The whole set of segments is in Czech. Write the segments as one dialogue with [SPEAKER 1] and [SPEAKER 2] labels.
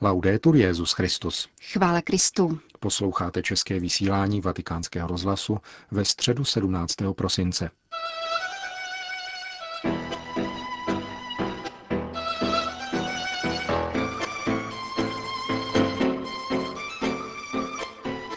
[SPEAKER 1] Laudetur Jezus Christus.
[SPEAKER 2] Chvála Kristu.
[SPEAKER 1] Posloucháte české vysílání Vatikánského rozhlasu ve středu 17. prosince.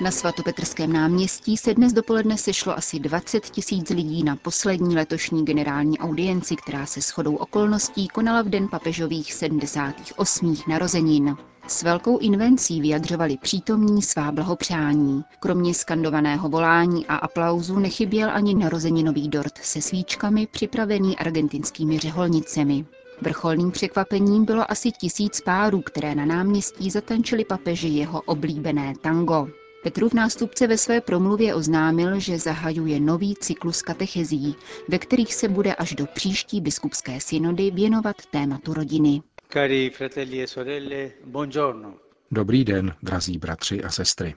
[SPEAKER 2] Na svatopetrském náměstí se dnes dopoledne sešlo asi 20 tisíc lidí na poslední letošní generální audienci, která se shodou okolností konala v den papežových 78. narozenin. S velkou invencí vyjadřovali přítomní svá blahopřání. Kromě skandovaného volání a aplauzu nechyběl ani narozeninový dort se svíčkami připravený argentinskými řeholnicemi. Vrcholným překvapením bylo asi tisíc párů, které na náměstí zatančili papeži jeho oblíbené tango. Petrův nástupce ve své promluvě oznámil, že zahajuje nový cyklus katechezí, ve kterých se bude až do příští biskupské synody věnovat tématu rodiny.
[SPEAKER 1] Cari fratelli e sorelle, buongiorno. Dobrý den, drazí bratři a sestry.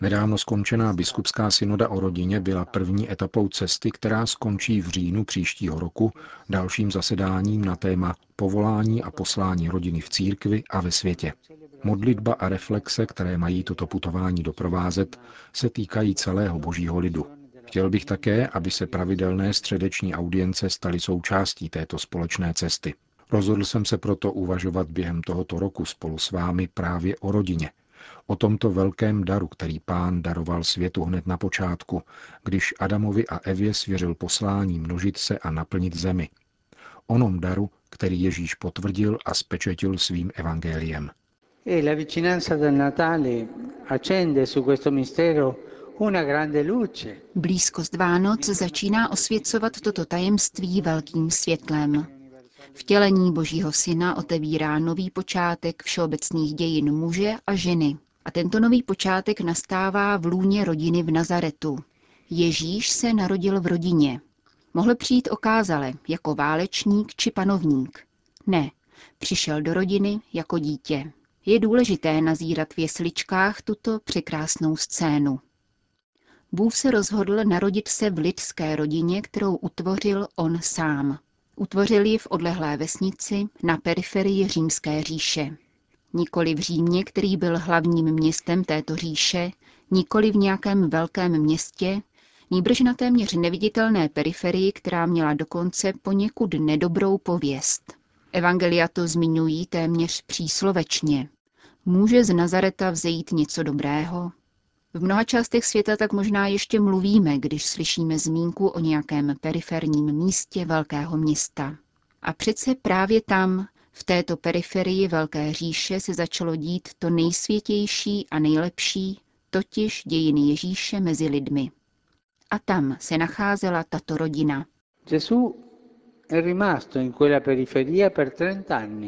[SPEAKER 1] Nedávno skončená biskupská synoda o rodině byla první etapou cesty, která skončí v říjnu příštího roku dalším zasedáním na téma povolání a poslání rodiny v církvi a ve světě. Modlitba a reflexe, které mají toto putování doprovázet, se týkají celého božího lidu. Chtěl bych také, aby se pravidelné středeční audience staly součástí této společné cesty. Rozhodl jsem se proto uvažovat během tohoto roku spolu s vámi právě o rodině. O tomto velkém daru, který pán daroval světu hned na počátku, když Adamovi a Evě svěřil poslání množit se a naplnit zemi. Onom daru, který Ježíš potvrdil a spečetil svým evangeliem. E la vicinanza del Natale accende su questo mistero
[SPEAKER 2] Blízkost Vánoc začíná osvěcovat toto tajemství velkým světlem. Vtělení Božího Syna otevírá nový počátek všeobecných dějin muže a ženy. A tento nový počátek nastává v lůně rodiny v Nazaretu. Ježíš se narodil v rodině. Mohl přijít okázale, jako válečník či panovník. Ne, přišel do rodiny jako dítě. Je důležité nazírat v jesličkách tuto překrásnou scénu. Bůh se rozhodl narodit se v lidské rodině, kterou utvořil on sám. Utvořil ji v odlehlé vesnici na periferii římské říše. Nikoli v Římě, který byl hlavním městem této říše, nikoli v nějakém velkém městě, nýbrž na téměř neviditelné periferii, která měla dokonce poněkud nedobrou pověst. Evangelia to zmiňují téměř příslovečně. Může z Nazareta vzejít něco dobrého? V mnoha částech světa tak možná ještě mluvíme, když slyšíme zmínku o nějakém periferním místě velkého města. A přece právě tam, v této periferii Velké říše, se začalo dít to nejsvětější a nejlepší, totiž dějiny Ježíše mezi lidmi. A tam se nacházela tato rodina.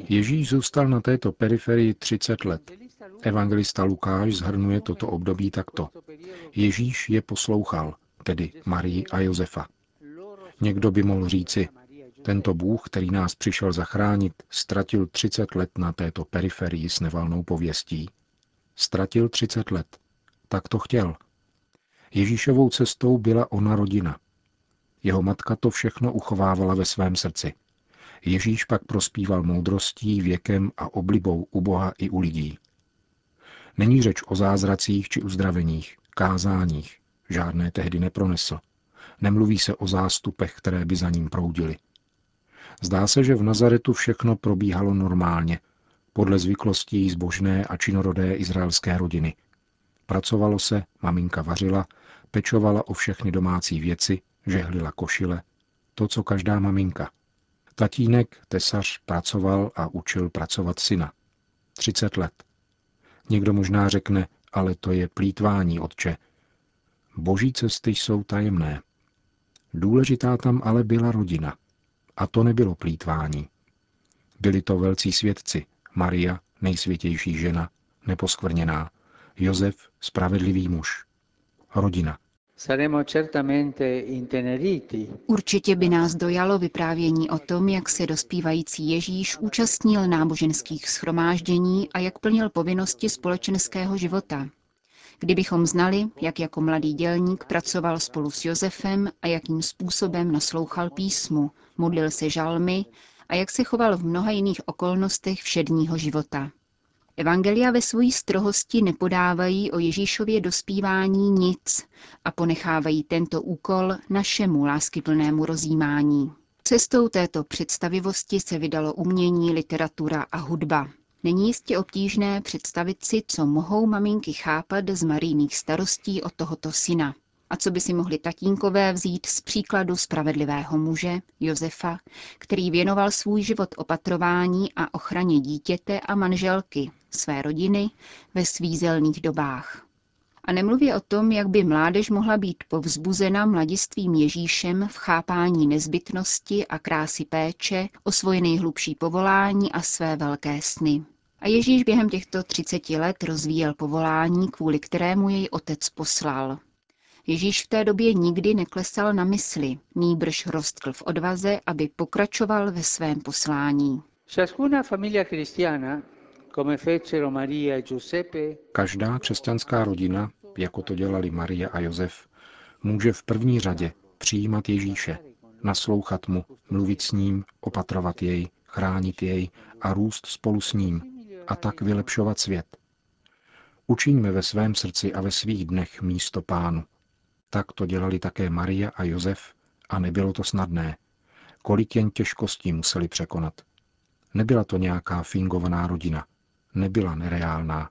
[SPEAKER 1] Ježíš zůstal na této periferii 30 let. Evangelista Lukáš zhrnuje toto období takto. Ježíš je poslouchal, tedy Marii a Josefa. Někdo by mohl říci, tento Bůh, který nás přišel zachránit, ztratil 30 let na této periferii s nevalnou pověstí. Ztratil 30 let. Tak to chtěl. Ježíšovou cestou byla ona rodina. Jeho matka to všechno uchovávala ve svém srdci. Ježíš pak prospíval moudrostí, věkem a oblibou u Boha i u lidí. Není řeč o zázracích či uzdraveních, kázáních. Žádné tehdy nepronesl. Nemluví se o zástupech, které by za ním proudily. Zdá se, že v Nazaretu všechno probíhalo normálně, podle zvyklostí zbožné a činorodé izraelské rodiny. Pracovalo se, maminka vařila, pečovala o všechny domácí věci, žehlila košile, to, co každá maminka. Tatínek, tesař, pracoval a učil pracovat syna. 30 let. Někdo možná řekne, ale to je plítvání, otče. Boží cesty jsou tajemné. Důležitá tam ale byla rodina. A to nebylo plítvání. Byli to velcí svědci. Maria, nejsvětější žena, neposkvrněná. Josef, spravedlivý muž. Rodina.
[SPEAKER 2] Určitě by nás dojalo vyprávění o tom, jak se dospívající Ježíš účastnil náboženských schromáždění a jak plnil povinnosti společenského života. Kdybychom znali, jak jako mladý dělník pracoval spolu s Josefem a jakým způsobem naslouchal písmu, modlil se žalmy a jak se choval v mnoha jiných okolnostech všedního života. Evangelia ve svojí strohosti nepodávají o Ježíšově dospívání nic a ponechávají tento úkol našemu láskyplnému rozjímání. Cestou této představivosti se vydalo umění, literatura a hudba. Není jistě obtížné představit si, co mohou maminky chápat z marijných starostí o tohoto syna. A co by si mohli tatínkové vzít z příkladu spravedlivého muže, Josefa, který věnoval svůj život opatrování a ochraně dítěte a manželky, své rodiny, ve svízelných dobách. A nemluví o tom, jak by mládež mohla být povzbuzena mladistvím Ježíšem v chápání nezbytnosti a krásy péče, o svoje nejhlubší povolání a své velké sny. A Ježíš během těchto 30 let rozvíjel povolání, kvůli kterému jej otec poslal. Ježíš v té době nikdy neklesal na mysli, nýbrž rostkl v odvaze, aby pokračoval ve svém poslání.
[SPEAKER 1] E Každá křesťanská rodina, jako to dělali Marie a Josef, může v první řadě přijímat Ježíše, naslouchat mu, mluvit s ním, opatrovat jej, chránit jej a růst spolu s ním a tak vylepšovat svět. Učiňme ve svém srdci a ve svých dnech místo pánu. Tak to dělali také Maria a Josef a nebylo to snadné. Kolik jen těžkostí museli překonat. Nebyla to nějaká fingovaná rodina. Nebyla nereálná.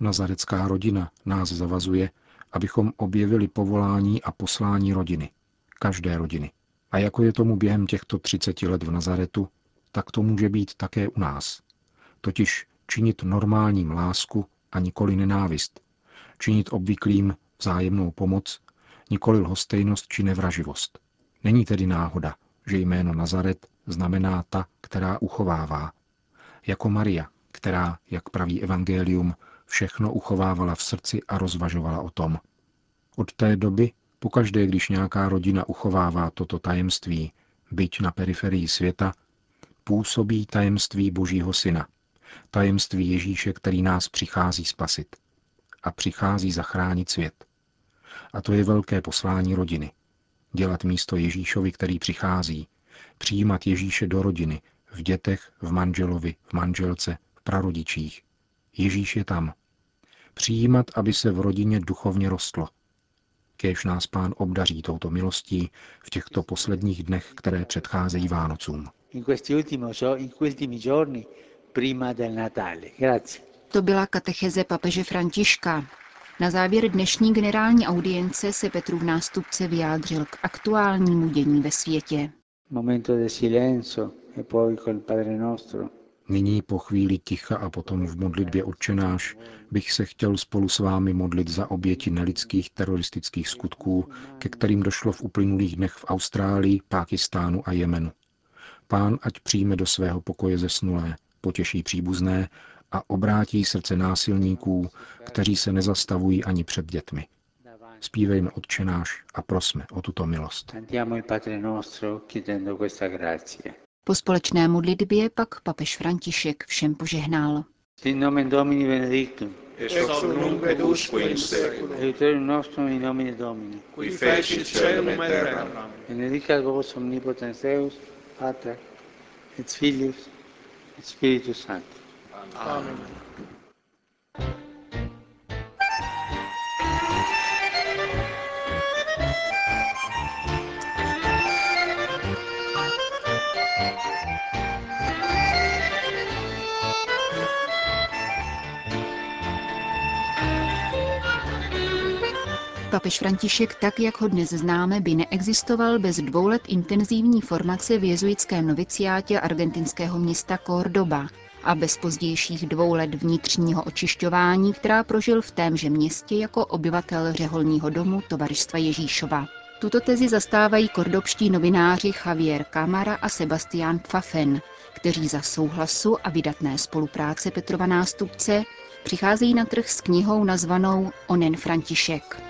[SPEAKER 1] Nazarecká rodina nás zavazuje, abychom objevili povolání a poslání rodiny. Každé rodiny. A jako je tomu během těchto 30 let v Nazaretu, tak to může být také u nás. Totiž činit normálním lásku a nikoli nenávist. Činit obvyklým vzájemnou pomoc, nikoli lhostejnost či nevraživost. Není tedy náhoda, že jméno Nazaret znamená ta, která uchovává. Jako Maria, která, jak praví evangelium, všechno uchovávala v srdci a rozvažovala o tom. Od té doby, pokaždé, když nějaká rodina uchovává toto tajemství, byť na periferii světa, působí tajemství Božího Syna, tajemství Ježíše, který nás přichází spasit a přichází zachránit svět. A to je velké poslání rodiny. Dělat místo Ježíšovi, který přichází, přijímat Ježíše do rodiny, v dětech, v manželovi, v manželce, v prarodičích. Ježíš je tam. Přijímat, aby se v rodině duchovně rostlo. Kéž nás pán obdaří touto milostí v těchto posledních dnech, které předcházejí Vánocům.
[SPEAKER 2] To byla katecheze papeže Františka. Na závěr dnešní generální audience se Petrův nástupce vyjádřil k aktuálnímu dění ve světě. E
[SPEAKER 1] Nyní po chvíli ticha a potom v modlitbě odčenáš bych se chtěl spolu s vámi modlit za oběti nelidských teroristických skutků, ke kterým došlo v uplynulých dnech v Austrálii, Pákistánu a Jemenu. Pán ať přijme do svého pokoje zesnulé, potěší příbuzné a obrátí srdce násilníků, kteří se nezastavují ani před dětmi. Spívejme odčenáš a prosme o tuto milost.
[SPEAKER 2] Po společné modlitbě pak papež František všem požehnal.
[SPEAKER 3] Sin nomen Domini benedictum. Ex hoc nunc et usque in seculum. Aiuterium nostrum in nomine Domini. Qui fecit caelum et terram. Benedicat vos omnipotens Deus, Pater, et Filius, et Spiritus Sanctus. Amen.
[SPEAKER 2] Papež František, tak jak ho dnes známe, by neexistoval bez dvou let intenzivní formace v jezuitském noviciátě argentinského města Córdoba a bez pozdějších dvou let vnitřního očišťování, která prožil v témže městě jako obyvatel řeholního domu Tovaristva Ježíšova. Tuto tezi zastávají kordobští novináři Javier Camara a Sebastián Pfaffen, kteří za souhlasu a vydatné spolupráce Petrova nástupce přicházejí na trh s knihou nazvanou Onen František.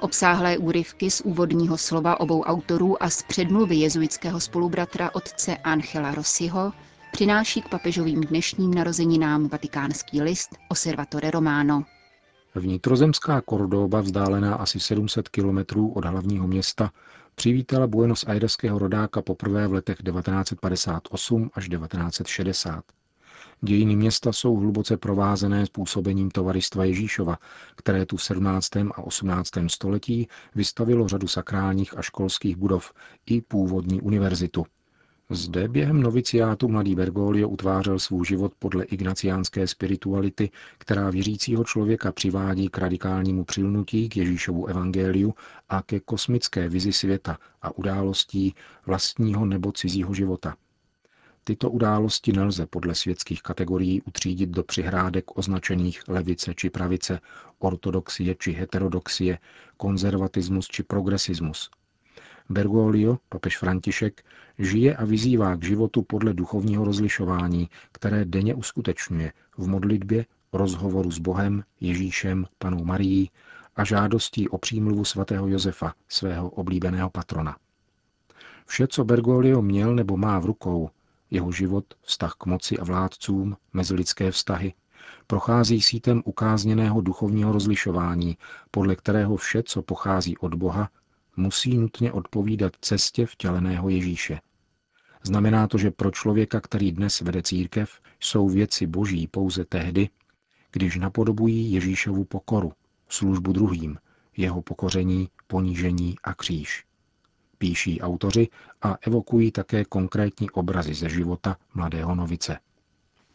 [SPEAKER 2] Obsáhlé úryvky z úvodního slova obou autorů a z předmluvy jezuitského spolubratra otce Angela Rossiho přináší k papežovým dnešním narozeninám vatikánský list Osservatore Romano.
[SPEAKER 1] Vnitrozemská Kordoba, vzdálená asi 700 kilometrů od hlavního města, přivítala Buenos Aireského rodáka poprvé v letech 1958 až 1960. Dějiny města jsou hluboce provázené způsobením tovaristva Ježíšova, které tu v 17. a 18. století vystavilo řadu sakrálních a školských budov i původní univerzitu. Zde během noviciátu mladý Bergoglio utvářel svůj život podle ignaciánské spirituality, která věřícího člověka přivádí k radikálnímu přilnutí k Ježíšovu evangeliu a ke kosmické vizi světa a událostí vlastního nebo cizího života. Tyto události nelze podle světských kategorií utřídit do přihrádek označených levice či pravice, ortodoxie či heterodoxie, konzervatismus či progresismus. Bergoglio, papež František, žije a vyzývá k životu podle duchovního rozlišování, které denně uskutečňuje v modlitbě, rozhovoru s Bohem, Ježíšem, panou Marií a žádostí o přímluvu svatého Josefa, svého oblíbeného patrona. Vše, co Bergoglio měl nebo má v rukou, jeho život, vztah k moci a vládcům, mezilidské vztahy, prochází sítem ukázněného duchovního rozlišování, podle kterého vše, co pochází od Boha, musí nutně odpovídat cestě vtěleného Ježíše. Znamená to, že pro člověka, který dnes vede církev, jsou věci boží pouze tehdy, když napodobují Ježíšovu pokoru, službu druhým, jeho pokoření, ponížení a kříž píší autoři a evokují také konkrétní obrazy ze života mladého novice.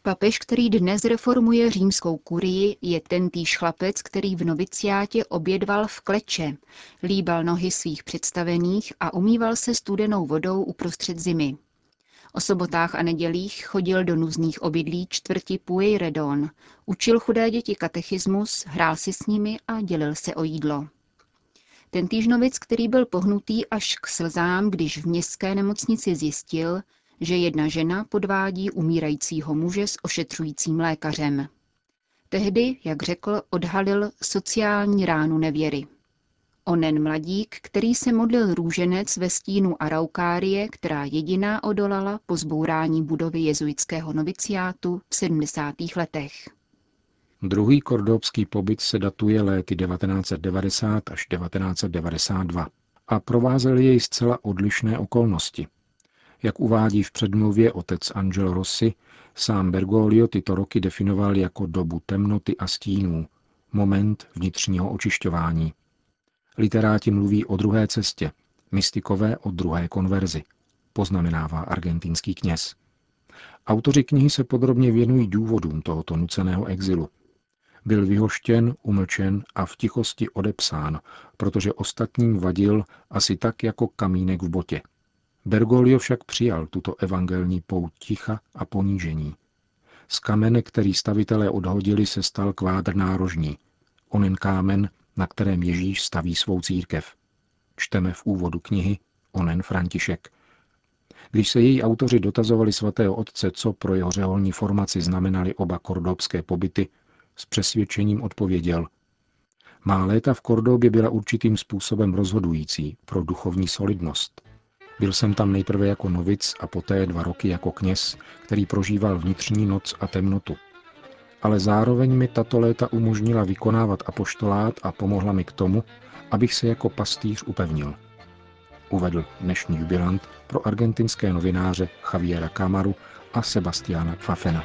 [SPEAKER 2] Papež, který dnes reformuje římskou kurii, je tentýž chlapec, který v noviciátě obědval v kleče, líbal nohy svých představených a umýval se studenou vodou uprostřed zimy. O sobotách a nedělích chodil do nuzných obydlí čtvrti Pueyredon, učil chudé děti katechismus, hrál si s nimi a dělil se o jídlo. Ten týžnovic, který byl pohnutý až k slzám, když v městské nemocnici zjistil, že jedna žena podvádí umírajícího muže s ošetřujícím lékařem. Tehdy, jak řekl, odhalil sociální ránu nevěry. Onen mladík, který se modlil růženec ve stínu Araukárie, která jediná odolala po zbourání budovy jezuitského noviciátu v 70. letech.
[SPEAKER 1] Druhý kordobský pobyt se datuje léty 1990 až 1992 a provázel jej zcela odlišné okolnosti. Jak uvádí v předmluvě otec Angelo Rossi, sám Bergoglio tyto roky definoval jako dobu temnoty a stínů, moment vnitřního očišťování. Literáti mluví o druhé cestě, mystikové o druhé konverzi, poznamenává argentinský kněz. Autoři knihy se podrobně věnují důvodům tohoto nuceného exilu, byl vyhoštěn, umlčen a v tichosti odepsán, protože ostatním vadil asi tak jako kamínek v botě. Bergoglio však přijal tuto evangelní pout ticha a ponížení. Z kamene, který stavitelé odhodili, se stal kvádr nárožní. Onen kámen, na kterém Ježíš staví svou církev. Čteme v úvodu knihy Onen František. Když se její autoři dotazovali svatého otce, co pro jeho řeholní formaci znamenaly oba kordobské pobyty, s přesvědčením odpověděl. Má léta v Kordobě byla určitým způsobem rozhodující pro duchovní solidnost. Byl jsem tam nejprve jako novic a poté dva roky jako kněz, který prožíval vnitřní noc a temnotu. Ale zároveň mi tato léta umožnila vykonávat apoštolát a pomohla mi k tomu, abych se jako pastýř upevnil. Uvedl dnešní jubilant pro argentinské novináře Javiera Kamaru a Sebastiana Fafena.